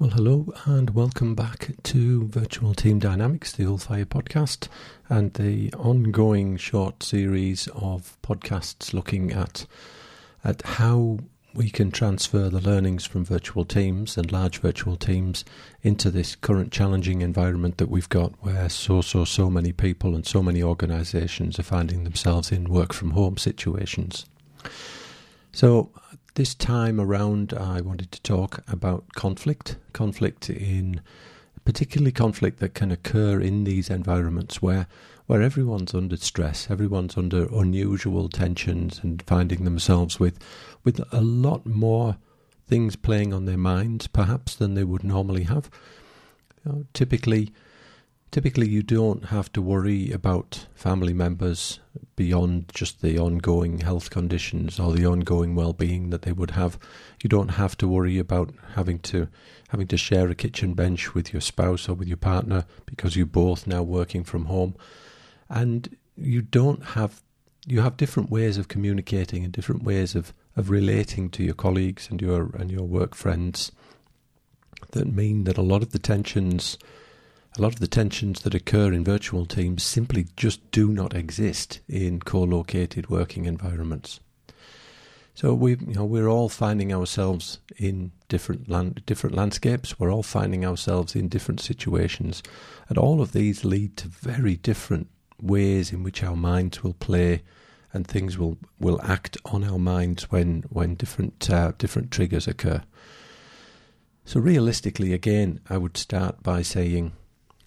Well, hello and welcome back to Virtual Team Dynamics, the Fire podcast, and the ongoing short series of podcasts looking at at how we can transfer the learnings from virtual teams and large virtual teams into this current challenging environment that we've got where so so so many people and so many organizations are finding themselves in work from home situations. So this time around, I wanted to talk about conflict, conflict in particularly conflict that can occur in these environments where where everyone's under stress, everyone's under unusual tensions and finding themselves with with a lot more things playing on their minds perhaps than they would normally have. You know, typically Typically, you don't have to worry about family members beyond just the ongoing health conditions or the ongoing well-being that they would have. You don't have to worry about having to having to share a kitchen bench with your spouse or with your partner because you're both now working from home, and you don't have you have different ways of communicating and different ways of, of relating to your colleagues and your and your work friends that mean that a lot of the tensions a lot of the tensions that occur in virtual teams simply just do not exist in co-located working environments. So we, you know, we're all finding ourselves in different land, different landscapes. We're all finding ourselves in different situations, and all of these lead to very different ways in which our minds will play, and things will, will act on our minds when when different uh, different triggers occur. So realistically, again, I would start by saying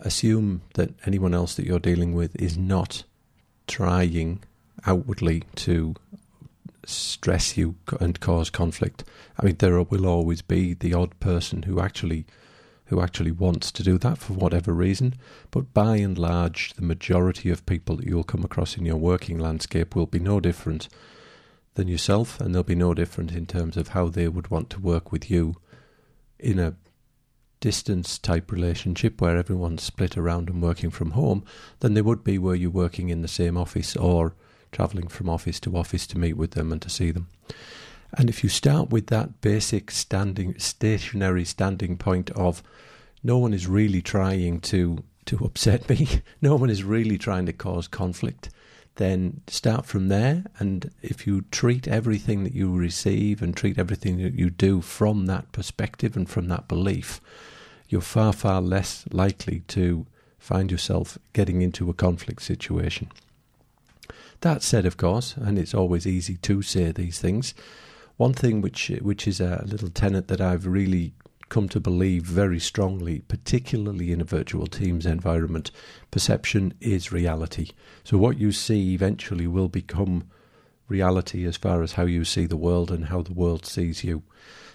assume that anyone else that you're dealing with is not trying outwardly to stress you and cause conflict. I mean, there will always be the odd person who actually who actually wants to do that for whatever reason, but by and large, the majority of people that you'll come across in your working landscape will be no different than yourself, and they'll be no different in terms of how they would want to work with you in a distance type relationship where everyone's split around and working from home than they would be were you working in the same office or travelling from office to office to meet with them and to see them. And if you start with that basic standing, stationary standing point of no one is really trying to, to upset me, no one is really trying to cause conflict, then start from there. And if you treat everything that you receive and treat everything that you do from that perspective and from that belief, you're far, far less likely to find yourself getting into a conflict situation. That said, of course, and it's always easy to say these things, one thing which which is a little tenet that I've really come to believe very strongly, particularly in a virtual teams environment, perception is reality. So what you see eventually will become reality as far as how you see the world and how the world sees you.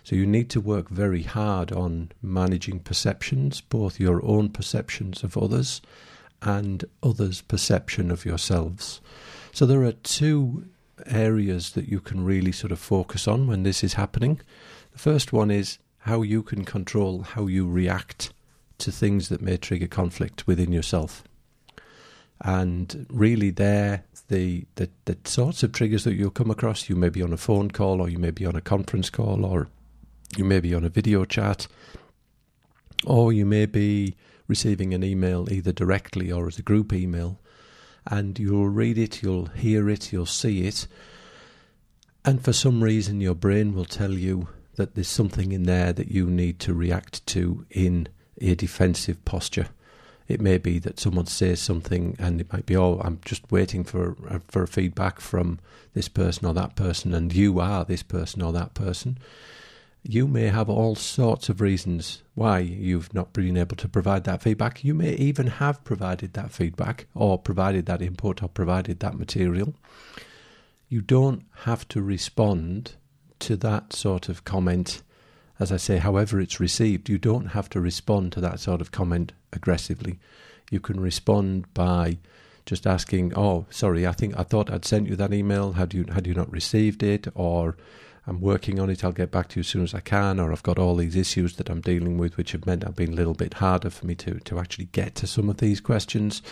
So you need to work very hard on managing perceptions, both your own perceptions of others and others' perception of yourselves. So there are two areas that you can really sort of focus on when this is happening. The first one is how you can control how you react to things that may trigger conflict within yourself. And really, there, the, the, the sorts of triggers that you'll come across, you may be on a phone call, or you may be on a conference call, or you may be on a video chat, or you may be receiving an email either directly or as a group email, and you'll read it, you'll hear it, you'll see it, and for some reason your brain will tell you that there's something in there that you need to react to in a defensive posture. It may be that someone says something, and it might be, "Oh, I'm just waiting for uh, for feedback from this person or that person," and you are this person or that person you may have all sorts of reasons why you've not been able to provide that feedback. You may even have provided that feedback or provided that input or provided that material. You don't have to respond to that sort of comment, as I say, however it's received. You don't have to respond to that sort of comment aggressively. You can respond by just asking, "Oh, sorry, I think I thought I'd sent you that email. Had you had you not received it?" or I'm working on it. I'll get back to you as soon as I can, or I've got all these issues that I'm dealing with, which have meant I've been a little bit harder for me to, to actually get to some of these questions.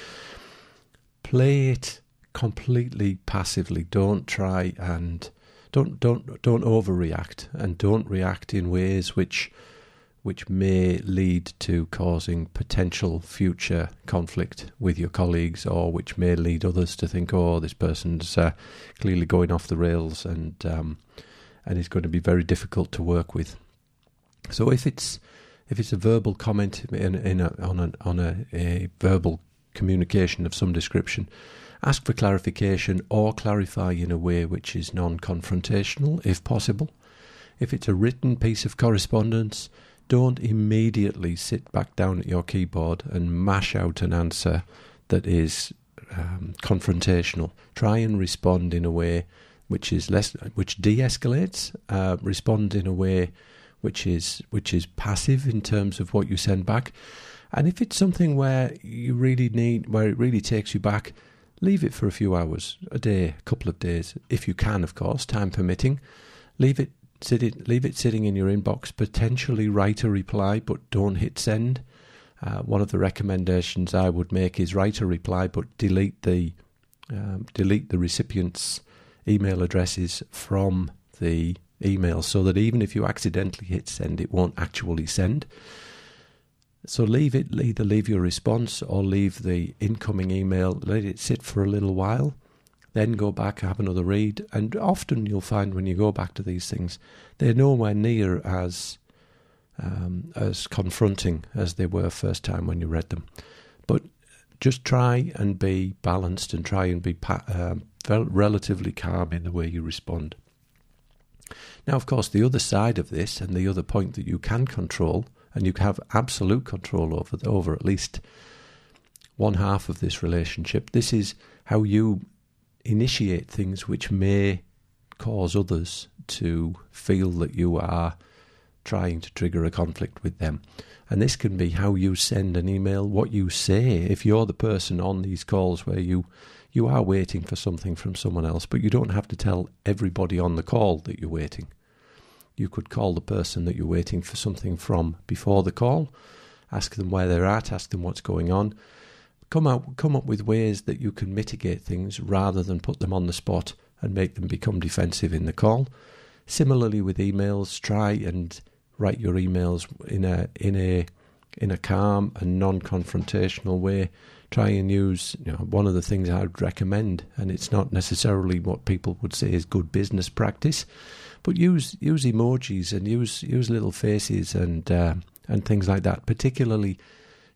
Play it completely passively. Don't try and don't don't don't overreact, and don't react in ways which which may lead to causing potential future conflict with your colleagues, or which may lead others to think, "Oh, this person's uh, clearly going off the rails," and um, and is going to be very difficult to work with. So if it's if it's a verbal comment in, in a, on a, on a, a verbal communication of some description, ask for clarification or clarify in a way which is non-confrontational, if possible. If it's a written piece of correspondence, don't immediately sit back down at your keyboard and mash out an answer that is um, confrontational. Try and respond in a way which is less, which de-escalates. Uh, respond in a way which is which is passive in terms of what you send back. And if it's something where you really need, where it really takes you back, leave it for a few hours, a day, a couple of days, if you can, of course, time permitting. Leave it sitting, leave it sitting in your inbox. Potentially write a reply, but don't hit send. Uh, one of the recommendations I would make is write a reply, but delete the um, delete the recipient's email addresses from the email, so that even if you accidentally hit send, it won't actually send. So leave it, either leave your response or leave the incoming email, let it sit for a little while, then go back, have another read. And often you'll find when you go back to these things, they're nowhere near as um, as confronting as they were first time when you read them. But just try and be balanced and try and be pa- um, relatively calm in the way you respond. Now, of course, the other side of this and the other point that you can control and you have absolute control over over at least one half of this relationship. This is how you initiate things which may cause others to feel that you are trying to trigger a conflict with them. And this can be how you send an email, what you say. If you're the person on these calls where you you are waiting for something from someone else, but you don't have to tell everybody on the call that you're waiting. You could call the person that you're waiting for something from before the call, ask them where they're at, ask them what's going on. Come out, come up with ways that you can mitigate things rather than put them on the spot and make them become defensive in the call. Similarly with emails, try and write your emails in a in a in a calm and non-confrontational way. Try and use you know, one of the things I'd recommend, and it's not necessarily what people would say is good business practice, but use use emojis and use use little faces and uh, and things like that. Particularly,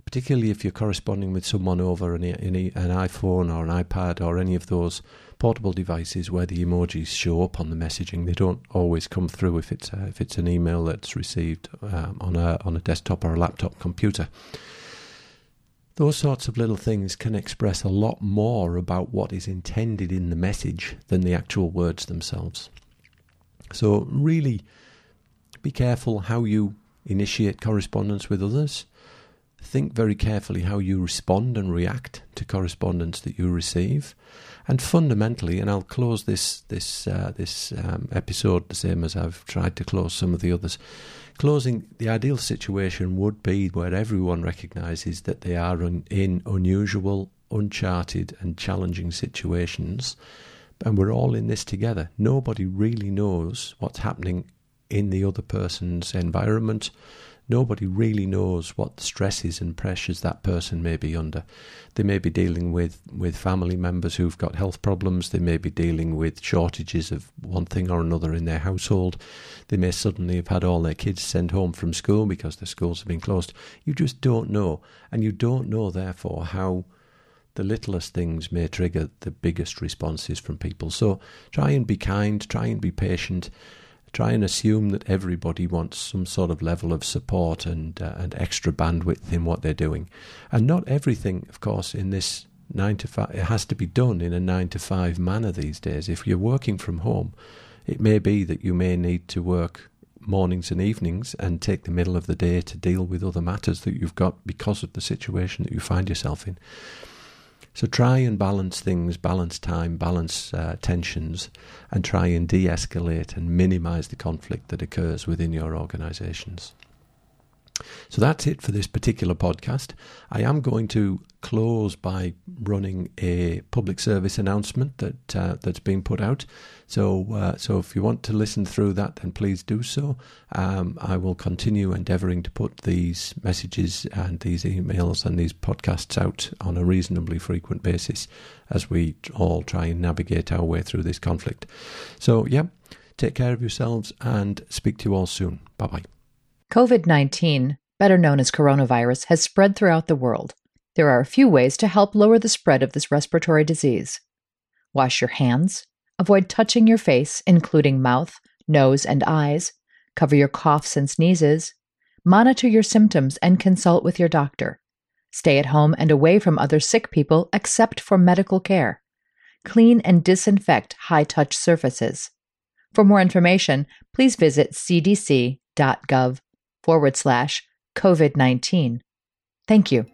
particularly if you're corresponding with someone over an, an, an iPhone or an iPad or any of those portable devices where the emojis show up on the messaging. They don't always come through if it's uh, if it's an email that's received um, on a on a desktop or a laptop computer. Those sorts of little things can express a lot more about what is intended in the message than the actual words themselves. So, really be careful how you initiate correspondence with others. Think very carefully how you respond and react to correspondence that you receive. And fundamentally, and I'll close this this uh, this um, episode the same as I've tried to close some of the others. Closing the ideal situation would be where everyone recognises that they are un- in unusual, uncharted, and challenging situations, and we're all in this together. Nobody really knows what's happening in the other person's environment. Nobody really knows what stresses and pressures that person may be under. They may be dealing with, with family members who've got health problems. They may be dealing with shortages of one thing or another in their household. They may suddenly have had all their kids sent home from school because the schools have been closed. You just don't know. And you don't know, therefore, how the littlest things may trigger the biggest responses from people. So try and be kind, try and be patient, try and assume that everybody wants some sort of level of support and uh, and extra bandwidth in what they're doing. And not everything, of course, in this nine to five, it has to be done in a nine to five manner these days. If you're working from home, it may be that you may need to work mornings and evenings and take the middle of the day to deal with other matters that you've got because of the situation that you find yourself in. So try and balance things, balance time, balance uh, tensions, and try and de escalate and minimize the conflict that occurs within your organizations. So that's it for this particular podcast. I am going to close by running a public service announcement that uh, that's been put out. So, uh, so if you want to listen through that, then please do so. Um, I will continue endeavouring to put these messages and these emails and these podcasts out on a reasonably frequent basis as we all try and navigate our way through this conflict. So, yeah, take care of yourselves and speak to you all soon. Bye bye. COVID 19, better known as coronavirus, has spread throughout the world. There are a few ways to help lower the spread of this respiratory disease. Wash your hands, avoid touching your face, including mouth, nose, and eyes, cover your coughs and sneezes, monitor your symptoms and consult with your doctor. Stay at home and away from other sick people except for medical care. Clean and disinfect high touch surfaces. For more information, please visit cdc.gov forward slash COVID 19. Thank you.